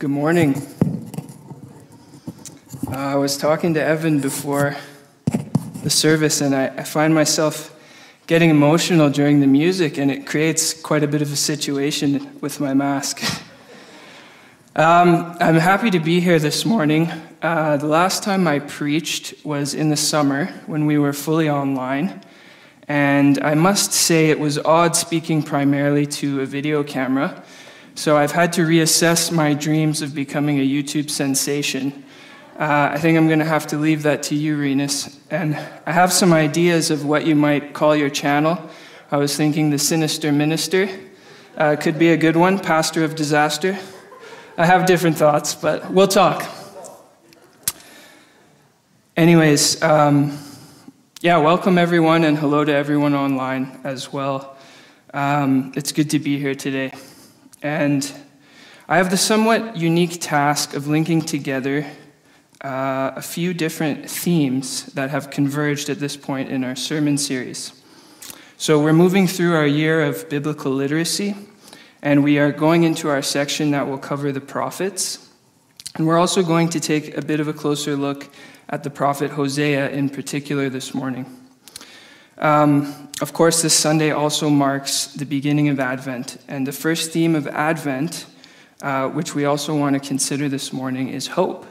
Good morning. Uh, I was talking to Evan before the service, and I, I, find myself getting emotional during the music, and it creates quite a bit of a situation with my mask. um, I'm happy to be here this morning. Uh, the last time I preached was in the summer when we were fully online. And I must say, it was odd speaking primarily to a video camera. So I've had to reassess my dreams of becoming a YouTube sensation. Uh, I think I'm going to have to leave that to you, Renus. And I have some ideas of what you might call your channel. I was thinking the Sinister Minister uh, could be a good one, Pastor of Disaster. I have different thoughts, but we'll talk. Anyways, um, yeah, welcome everyone, and hello to everyone online as well. Um, it's good to be here today. And I have the somewhat unique task of linking together uh, a few different themes that have converged at this point in our sermon series. So we're moving through our year of biblical literacy, and we are going into our section that will cover the prophets. And we're also going to take a bit of a closer look at the prophet Hosea in particular this morning. Um, of course, this Sunday also marks the beginning of Advent, and the first theme of Advent, uh, which we also want to consider this morning, is hope.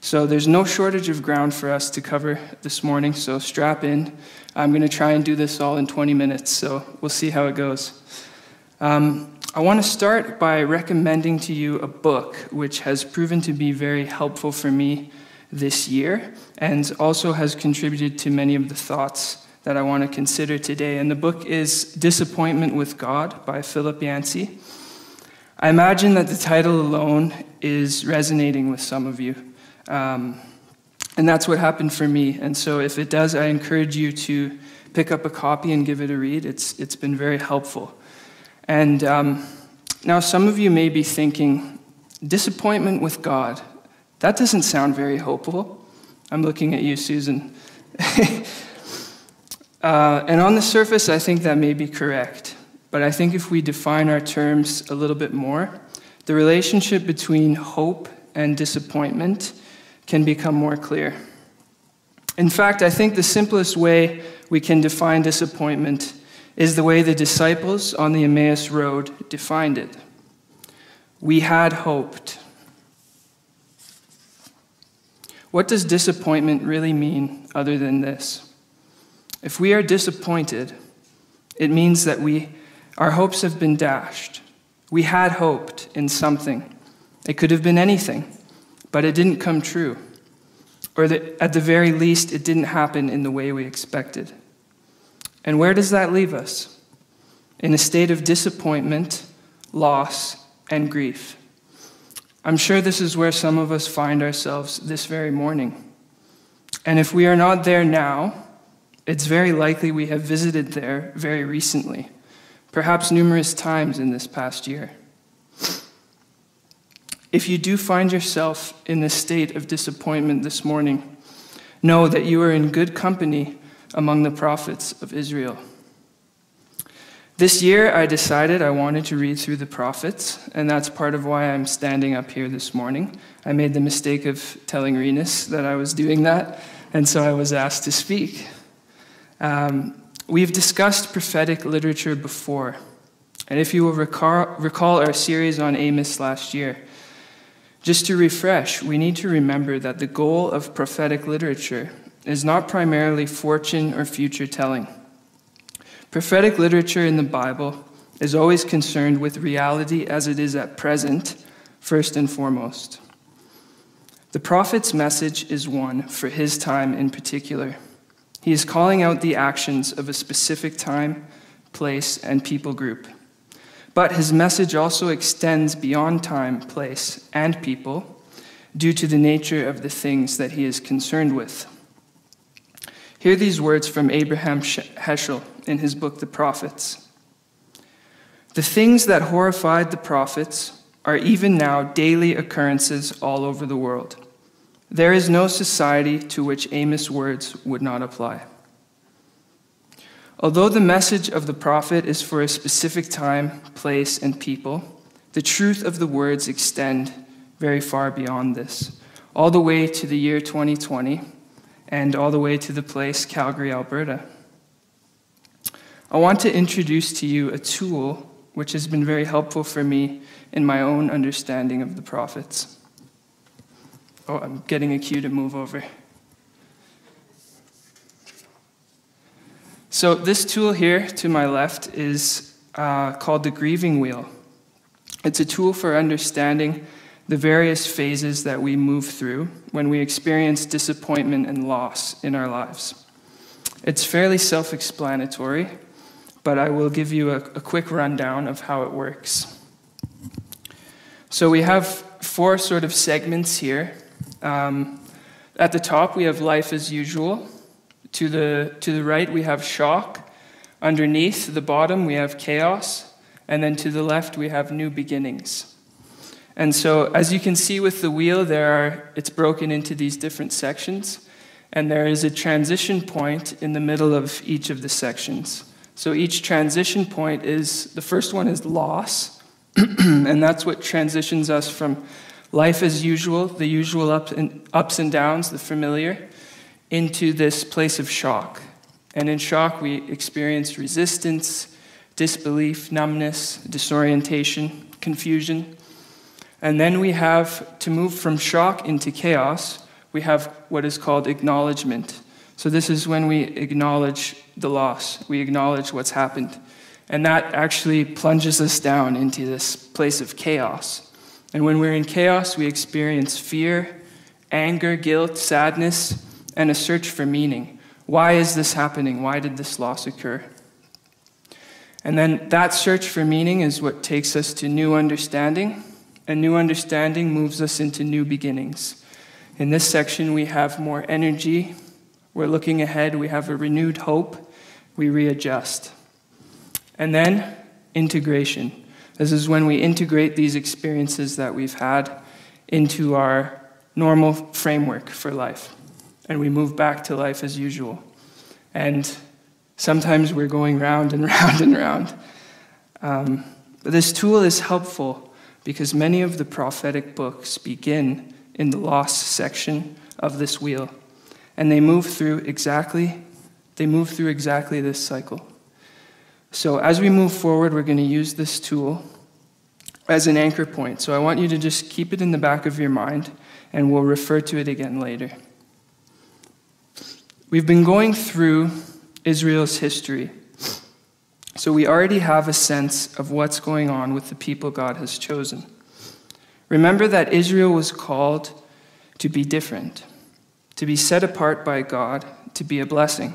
So there's no shortage of ground for us to cover this morning, so strap in. I'm going to try and do this all in 20 minutes, so we'll see how it goes. Um, I want to start by recommending to you a book which has proven to be very helpful for me this year and also has contributed to many of the thoughts that I want to consider today. And the book is Disappointment with God by Philip Yancey. I imagine that the title alone is resonating with some of you. Um, and that's what happened for me. And so if it does, I encourage you to pick up a copy and give it a read. It's, it's been very helpful. And um, now some of you may be thinking, disappointment with God. That doesn't sound very hopeful. I'm looking at you, Susan. uh, and on the surface, I think that may be correct. But I think if we define our terms a little bit more, the relationship between hope and disappointment can become more clear. In fact, I think the simplest way we can define disappointment is the way the disciples on the Emmaus Road defined it. We had hoped. What does disappointment really mean other than this? If we are disappointed, it means that we, our hopes have been dashed. We had hoped in something. It could have been anything, but it didn't come true. Or that at the very least, it didn't happen in the way we expected. And where does that leave us? In a state of disappointment, loss, and grief. I'm sure this is where some of us find ourselves this very morning. And if we are not there now, it's very likely we have visited there very recently, perhaps numerous times in this past year. If you do find yourself in this state of disappointment this morning, know that you are in good company among the prophets of Israel. This year, I decided I wanted to read through the prophets, and that's part of why I'm standing up here this morning. I made the mistake of telling Renus that I was doing that, and so I was asked to speak. Um, we've discussed prophetic literature before, and if you will recall, recall our series on Amos last year, just to refresh, we need to remember that the goal of prophetic literature is not primarily fortune or future telling. Prophetic literature in the Bible is always concerned with reality as it is at present, first and foremost. The prophet's message is one for his time in particular. He is calling out the actions of a specific time, place, and people group. But his message also extends beyond time, place, and people due to the nature of the things that he is concerned with. Hear these words from Abraham Heschel in his book, The Prophets. The things that horrified the prophets are even now daily occurrences all over the world. There is no society to which Amos' words would not apply. Although the message of the prophet is for a specific time, place, and people, the truth of the words extend very far beyond this, all the way to the year 2020 and all the way to the place Calgary, Alberta. I want to introduce to you a tool which has been very helpful for me in my own understanding of the prophets. Oh, I'm getting a cue to move over. So, this tool here to my left is uh, called the grieving wheel. It's a tool for understanding the various phases that we move through when we experience disappointment and loss in our lives. It's fairly self explanatory, but I will give you a, a, quick rundown of how it works. So we have four sort of segments here. Um, at the top, we have life as usual. To the, to the right, we have shock. Underneath the bottom, we have chaos. And then to the left, we have new beginnings. And so, as you can see with the wheel, there are, it's broken into these different sections, and there is a transition point in the middle of each of the sections. So each transition point is the first one is loss, and that's what transitions us from life as usual, the usual up and, ups and downs, the familiar, into this place of shock. And in shock, we experience resistance, disbelief, numbness, disorientation, confusion. And then we have to move from shock into chaos, we have what is called acknowledgement. So, this is when we acknowledge the loss, we acknowledge what's happened. And that actually plunges us down into this place of chaos. And when we're in chaos, we experience fear, anger, guilt, sadness, and a search for meaning. Why is this happening? Why did this loss occur? And then that search for meaning is what takes us to new understanding and new understanding moves us into new beginnings. In this section, we have more energy. We're looking ahead. We have a renewed hope. We readjust. And then, integration. This is when we integrate these experiences that we've had into our normal framework for life. And we move back to life as usual. And sometimes we're going round and round and round. Um, but this tool is helpful because many of the prophetic books begin in the lost section of this wheel and they move through exactly they move through exactly this cycle so as we move forward we're going to use this tool as an anchor point so i want you to just keep it in the back of your mind and we'll refer to it again later we've been going through israel's history so we already have a sense of what's going on with the people God has chosen. Remember that Israel was called to be different, to be set apart by God, to be a blessing.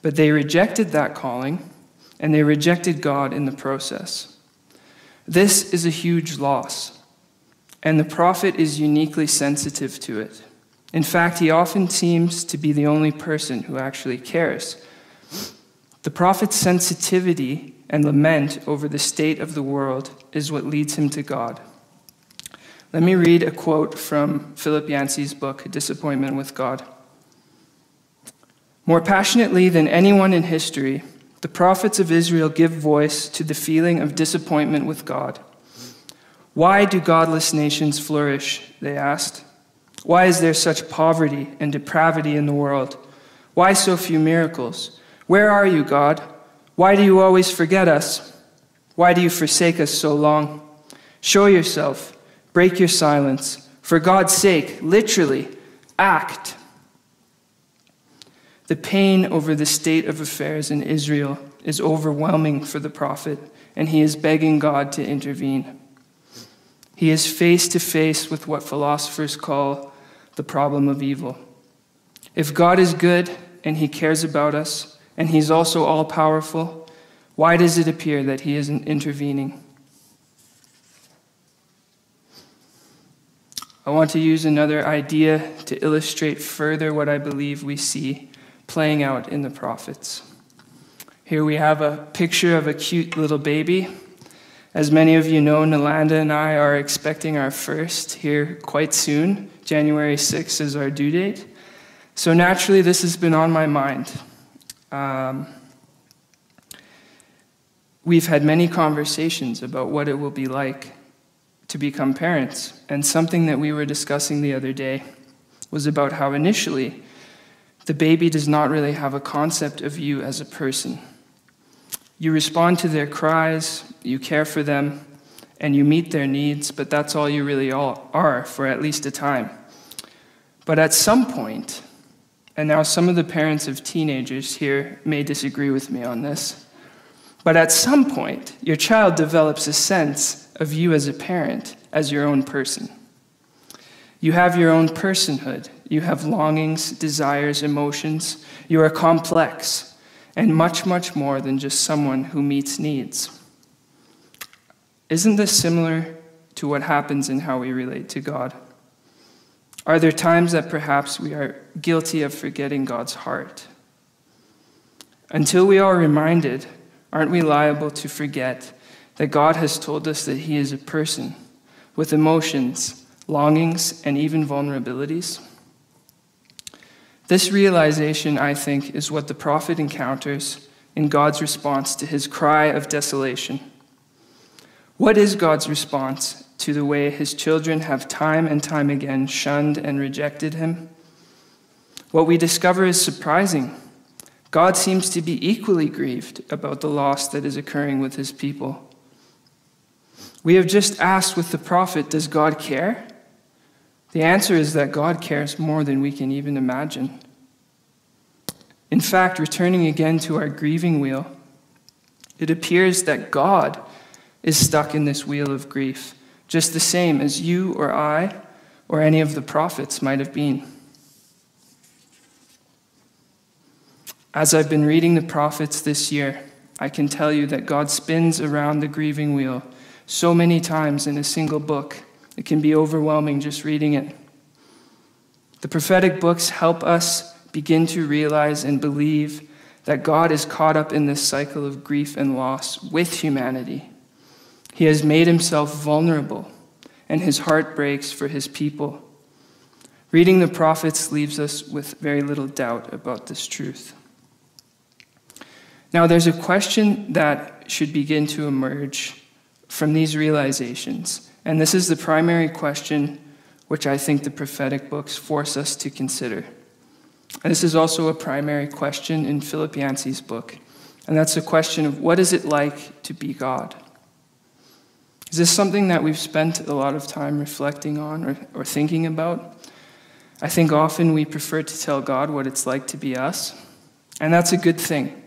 But they rejected that calling, and they rejected God in the process. This is a huge loss, and the prophet is uniquely sensitive to it. In fact, he often seems to be the only person who actually cares the prophet's sensitivity and lament over the state of the world is what leads him to God. Let me read a quote from Philip Yancey's book, Disappointment with God. More passionately than anyone in history, the prophets of Israel give voice to the feeling of disappointment with God. Why do godless nations flourish? They asked. Why is there such poverty and depravity in the world? Why so few miracles? Where are you, God? Why do you always forget us? Why do you forsake us so long? Show yourself, break your silence. For God's sake, literally, act. The pain over the state of affairs in Israel is overwhelming for the prophet, and he is begging God to intervene. He is face to face with what philosophers call the problem of evil. If God is good and he cares about us, and he's also all powerful, why does it appear that he isn't intervening? I want to use another idea to illustrate further what I believe we see playing out in the prophets. Here we have a picture of a cute little baby. As many of you know, Nalanda and I are expecting our first here quite soon. January 6th is our due date. So naturally, this has been on my mind. Um, we've had many conversations about what it will be like to become parents. And something that we were discussing the other day was about how initially the baby does not really have a concept of you as a person. You respond to their cries, you care for them, and you meet their needs, but that's all you really all are for at least a time. But at some point, and now some of the parents of teenagers here may disagree with me on this, but at some point, your child develops a sense of you as a parent, as your own person. You have your own personhood. You have longings, desires, emotions. You are complex and much, much more than just someone who meets needs. Isn't this similar to what happens in how we relate to God? Are there times that perhaps we are guilty of forgetting God's heart? Until we are reminded, aren't we liable to forget that God has told us that He is a person with emotions, longings, and even vulnerabilities? This realization, I think, is what the prophet encounters in God's response to his cry of desolation. What is God's response to the way his children have time and time again shunned and rejected him? What we discover is surprising. God seems to be equally grieved about the loss that is occurring with his people. We have just asked with the prophet, Does God care? The answer is that God cares more than we can even imagine. In fact, returning again to our grieving wheel, it appears that God is stuck in this wheel of grief just the same as you or I or any of the prophets might have been. As I've been reading the prophets this year, I can tell you that God spins around the grieving wheel so many times in a single book. It can be overwhelming just reading it. The prophetic books help us begin to realize and believe that God is caught up in this cycle of grief and loss with humanity. He has made himself vulnerable, and his heart breaks for his people. Reading the prophets leaves us with very little doubt about this truth. Now, there's a question that should begin to emerge from these realizations, and this is the primary question which I think the prophetic books force us to consider. And this is also a primary question in Philip Yancey's book, and that's the question of what is it like to be God? Is this something that we've spent a lot of time reflecting on or, or thinking about? I think often we prefer to tell God what it's like to be us, and that's a good thing.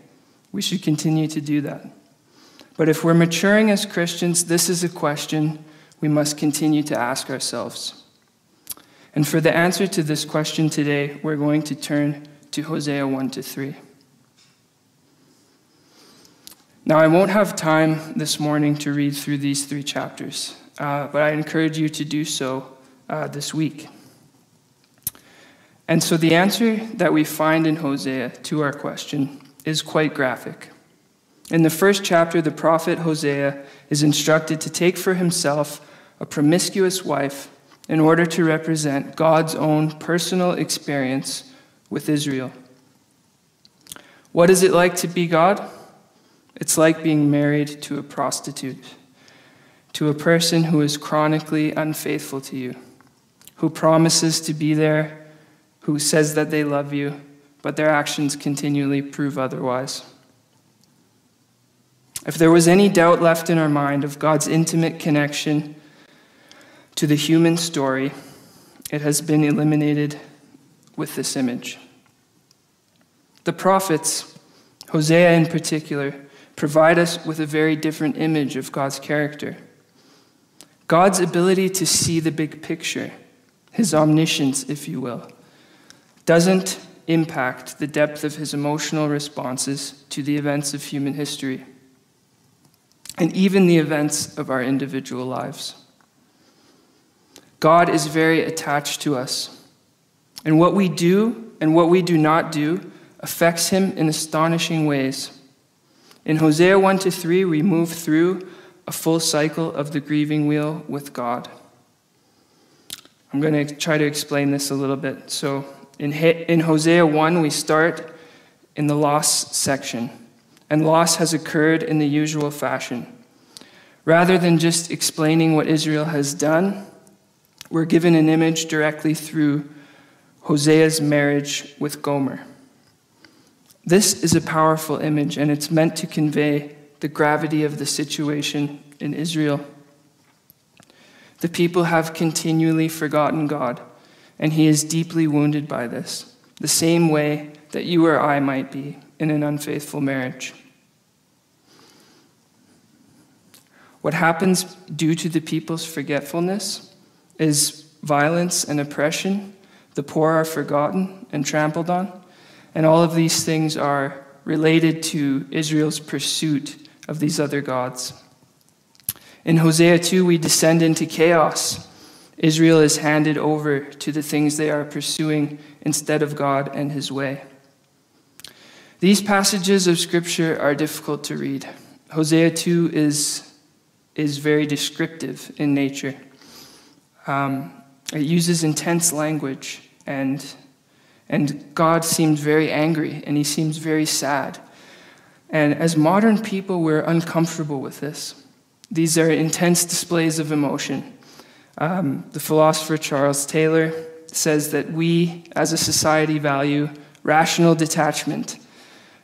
We should continue to do that. But if we're maturing as Christians, this is a question we must continue to ask ourselves. And for the answer to this question today, we're going to turn to Hosea 1 to 3. Now, I won't have time this morning to read through these three chapters, uh, but I encourage you to do so uh, this week. And so, the answer that we find in Hosea to our question is quite graphic. In the first chapter, the prophet Hosea is instructed to take for himself a promiscuous wife in order to represent God's own personal experience with Israel. What is it like to be God? It's like being married to a prostitute, to a person who is chronically unfaithful to you, who promises to be there, who says that they love you, but their actions continually prove otherwise. If there was any doubt left in our mind of God's intimate connection to the human story, it has been eliminated with this image. The prophets, Hosea in particular, provide us with a very different image of God's character. God's ability to see the big picture, his omniscience, if you will, doesn't impact the depth of his emotional responses to the events of human history and even the events of our individual lives. God is very attached to us, and what we do and what we do not do affects him in astonishing ways. In Hosea 1 to 3, we move through a full cycle of the grieving wheel with God. I'm going to try to explain this a little bit. So, in, in Hosea 1, we start in the loss section, and loss has occurred in the usual fashion. Rather than just explaining what Israel has done, we're given an image directly through Hosea's marriage with Gomer. This is a powerful image, and it's meant to convey the gravity of the situation in Israel. The people have continually forgotten God, and He is deeply wounded by this, the same way that you or I might be in an unfaithful marriage. What happens due to the people's forgetfulness is violence and oppression. The poor are forgotten and trampled on. And all of these things are related to Israel's pursuit of these other gods. In Hosea 2, we descend into chaos. Israel is handed over to the things they are pursuing instead of God and His way. These passages of Scripture are difficult to read. Hosea 2 is is very descriptive in nature. Um, it uses intense language, and, and God seems very angry and he seems very sad. And as modern people, we're uncomfortable with this. These are intense displays of emotion. Um, the philosopher Charles Taylor says that we, as a society, value rational detachment,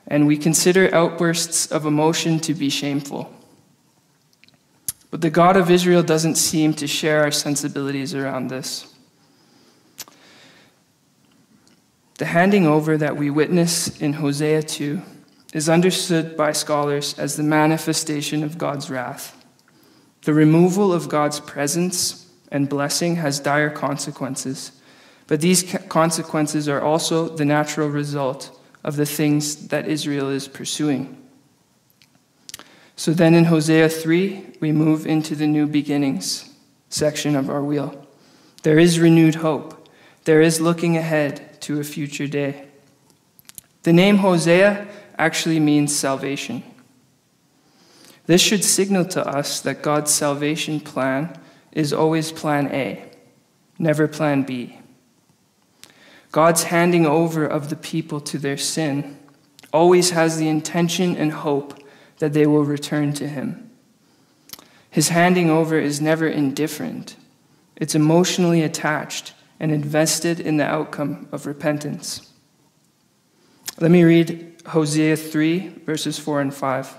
and we consider outbursts of emotion to be shameful. But the God of Israel doesn't seem to share our sensibilities around this. The handing over that we witness in Hosea 2 is understood by scholars as the manifestation of God's wrath. The removal of God's presence and blessing has dire consequences, but these consequences are also the natural result of the things that Israel is pursuing. So then in Hosea 3, we move into the new beginnings section of our wheel. There is renewed hope. There is looking ahead to a future day. The name Hosea actually means salvation. This should signal to us that God's salvation plan is always plan A, never plan B. God's handing over of the people to their sin always has the intention and hope that they will return to him. His handing over is never indifferent, it's emotionally attached and invested in the outcome of repentance. Let me read Hosea 3, verses 4 and 5.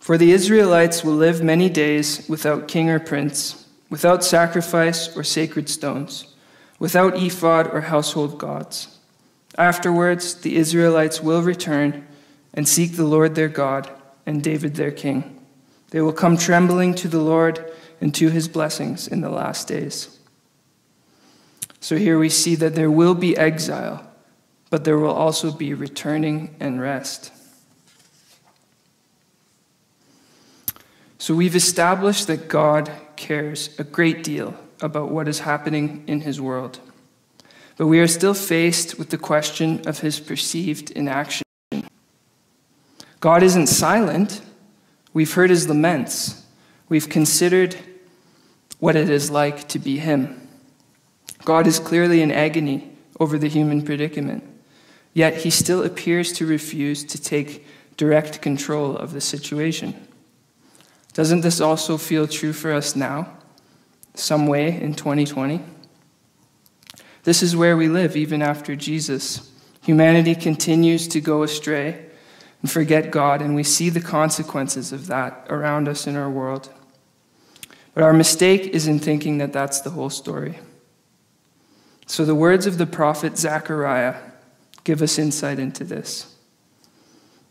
For the Israelites will live many days without king or prince, without sacrifice or sacred stones, without ephod or household gods. Afterwards, the Israelites will return and seek the Lord their God and David their king. They will come trembling to the Lord and to his blessings in the last days. So here we see that there will be exile, but there will also be returning and rest. So we've established that God cares a great deal about what is happening in his world. But we are still faced with the question of his perceived inaction. God isn't silent. We've heard his laments. We've considered what it is like to be him. God is clearly in agony over the human predicament, yet he still appears to refuse to take direct control of the situation. Doesn't this also feel true for us now, some way in 2020? This is where we live even after Jesus. Humanity continues to go astray and forget God, and we see the consequences of that around us in our world. But our mistake is in thinking that that's the whole story. So the words of the prophet Zechariah give us insight into this.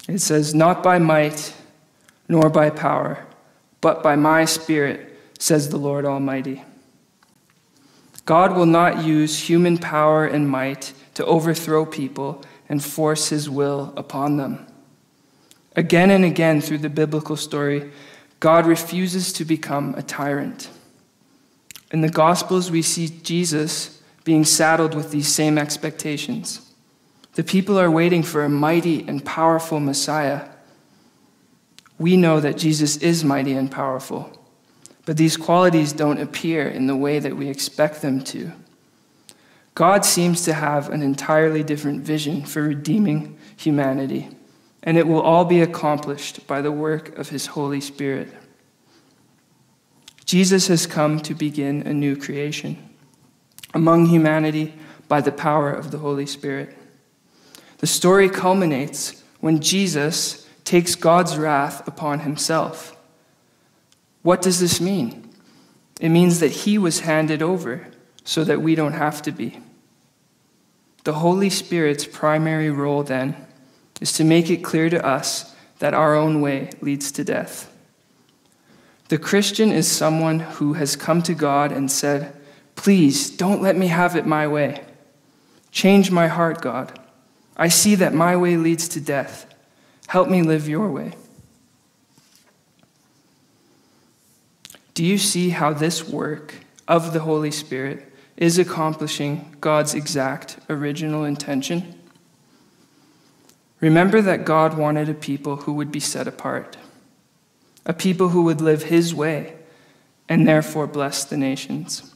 It says, Not by might nor by power, but by my spirit, says the Lord Almighty. God will not use human power and might to overthrow people and force his will upon them. Again and again through the biblical story, God refuses to become a tyrant. In the Gospels, we see Jesus being saddled with these same expectations. The people are waiting for a mighty and powerful Messiah. We know that Jesus is mighty and powerful, but these qualities don't appear in the way that we expect them to. God seems to have an entirely different vision for redeeming humanity and it will all be accomplished by the work of his Holy Spirit. Jesus has come to begin a new creation among humanity by the power of the Holy Spirit. The story culminates when Jesus takes God's wrath upon himself. What does this mean? It means that he was handed over so that we don't have to be. The Holy Spirit's primary role, then, is to make it clear to us that our own way leads to death. The Christian is someone who has come to God and said, Please don't let me have it my way. Change my heart, God. I see that my way leads to death. Help me live your way. Do you see how this work of the Holy Spirit is accomplishing God's exact original intention? Remember that God wanted a people who would be set apart, a people who would live His way and therefore bless the nations.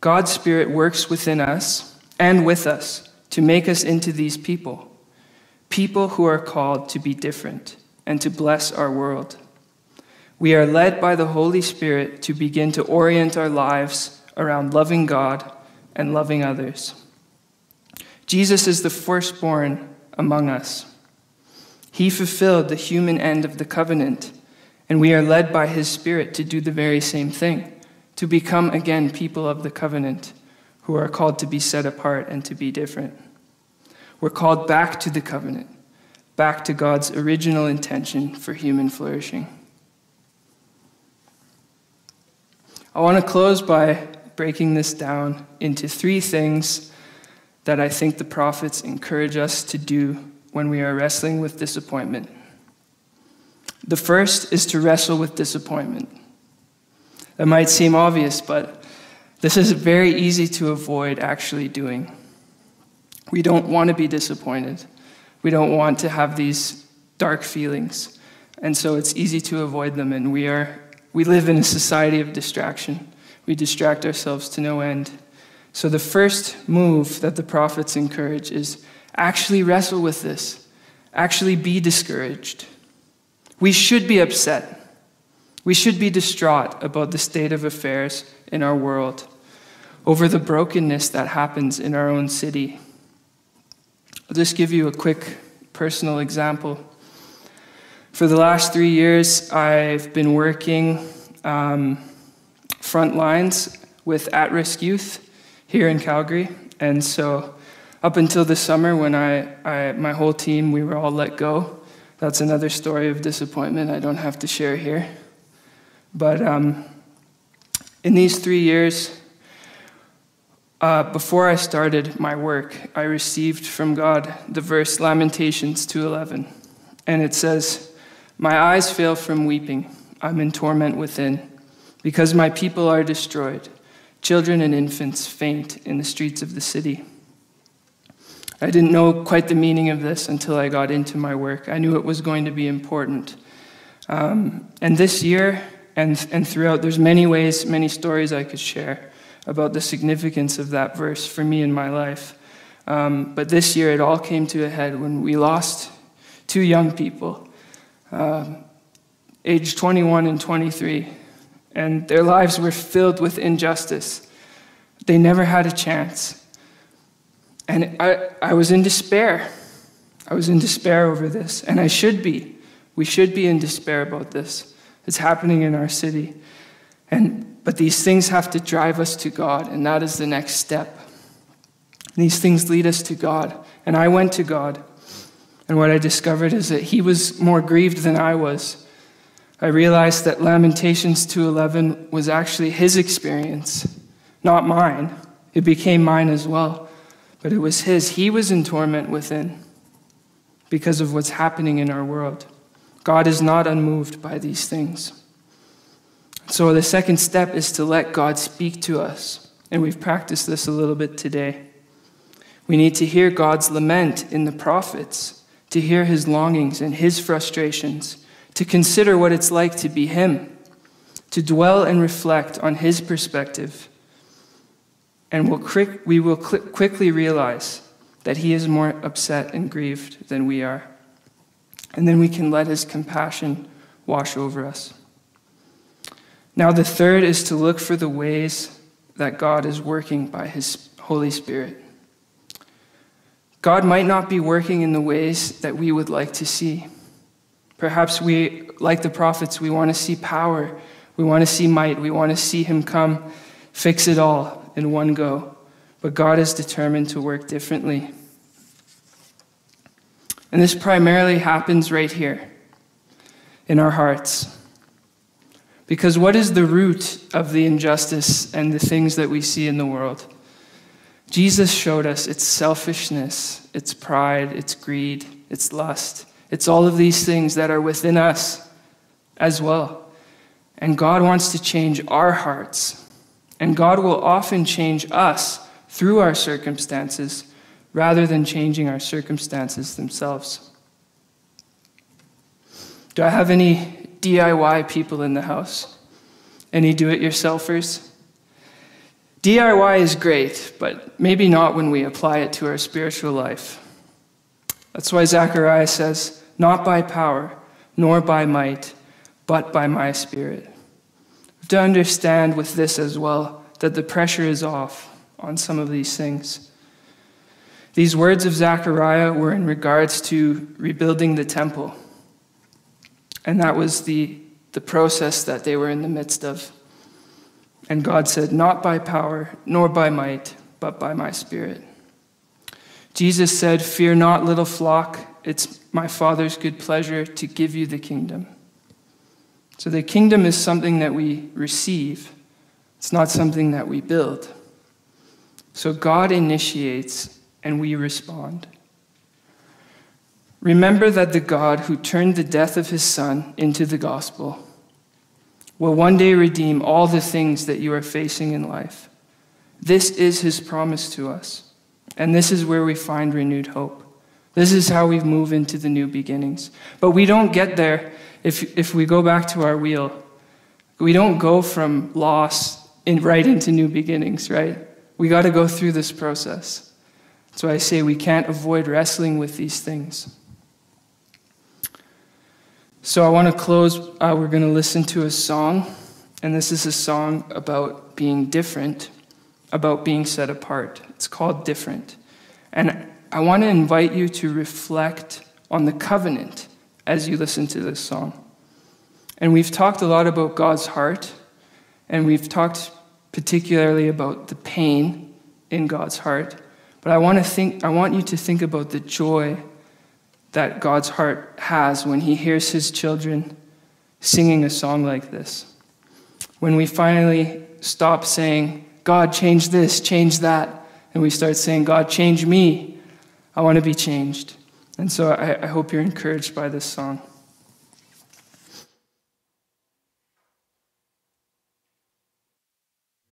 God's Spirit works within us and with us to make us into these people, people who are called to be different and to bless our world. We are led by the Holy Spirit to begin to orient our lives around loving God and loving others. Jesus is the firstborn among us. He fulfilled the human end of the covenant, and we are led by his Spirit to do the very same thing, to become again people of the covenant who are called to be set apart and to be different. We're called back to the covenant, back to God's original intention for human flourishing. I want to close by breaking this down into three things that I think the prophets encourage us to do when we are wrestling with disappointment. The first is to wrestle with disappointment. That might seem obvious, but this is very easy to avoid actually doing. We don't want to be disappointed. We don't want to have these dark feelings. And so it's easy to avoid them, and we, are, we live in a society of distraction. We distract ourselves to no end. So, the first move that the prophets encourage is actually wrestle with this, actually be discouraged. We should be upset. We should be distraught about the state of affairs in our world, over the brokenness that happens in our own city. I'll just give you a quick personal example. For the last three years, I've been working um, front lines with at risk youth here in Calgary. And so, up until this summer, when I, I, my whole team, we were all let go. That's another story of disappointment I don't have to share here. But um, in these three years, uh, before I started my work, I received from God the verse Lamentations 2:11, and it says, "My eyes fail from weeping; I'm in torment within, because my people are destroyed." Children and infants faint in the streets of the city. I didn't know quite the meaning of this until I got into my work. I knew it was going to be important. Um, and this year and, and throughout, there's many ways, many stories I could share about the significance of that verse for me in my life. Um, but this year, it all came to a head when we lost two young people, uh, aged 21 and 23 and their lives were filled with injustice. They never had a chance. And I, I was in despair. I was in despair over this, and I should be. We should be in despair about this. It's happening in our city. And, but these things have to drive us to God, and that is the next step. These things lead us to God. And I went to God, and what I discovered is that He was more grieved than I was. I realized that Lamentations 2:11 was actually his experience, not mine. It became mine as well, but it was his. He was in torment within because of what's happening in our world. God is not unmoved by these things. So the second step is to let God speak to us, and we've practiced this a little bit today. We need to hear God's lament in the prophets, to hear his longings and his frustrations to consider what it's like to be Him, to dwell and reflect on His perspective. And we'll we will quickly realize that He is more upset and grieved than we are. and then we can let his compassion wash over us. Now, the third is to look for the ways that God is working by his Holy Spirit. God might not be working in the ways that we would like to see. Perhaps we, like the prophets, we want to see power, we want to see might, we want to see him come, fix it all in one go. But God is determined to work differently. And this primarily happens right here in our hearts. Because what is the root of the injustice and the things that we see in the world? Jesus showed us its selfishness, its pride, its greed, its lust. It's all of these things that are within us as well. And God wants to change our hearts. And God will often change us through our circumstances rather than changing our circumstances themselves. Do I have any DIY people in the house? Any do it yourselfers? DIY is great, but maybe not when we apply it to our spiritual life. That's why Zechariah says, Not by power, nor by might, but by my spirit. To understand with this as well that the pressure is off on some of these things. These words of Zechariah were in regards to rebuilding the temple. And that was the, the process that they were in the midst of. And God said, Not by power, nor by might, but by my spirit. Jesus said, Fear not, little flock, it's my Father's good pleasure to give you the kingdom. So the kingdom is something that we receive, it's not something that we build. So God initiates and we respond. Remember that the God who turned the death of his son into the gospel will one day redeem all the things that you are facing in life. This is his promise to us. And this is where we find renewed hope. This is how we move into the new beginnings. But we don't get there if, if we go back to our wheel. We don't go from loss in, right into new beginnings, right? We got to go through this process. So I say we can't avoid wrestling with these things. So I want to close. Uh, we're going to listen to a song, and this is a song about being different, about being set apart. It's called Different. And I want to invite you to reflect on the covenant as you listen to this song. And we've talked a lot about God's heart, and we've talked particularly about the pain in God's heart. But I want to think I want you to think about the joy that God's heart has when he hears his children singing a song like this. When we finally stop saying, God, change this, change that, and we start saying, God, change me. I want to be changed. And so I, I hope you're encouraged by this song.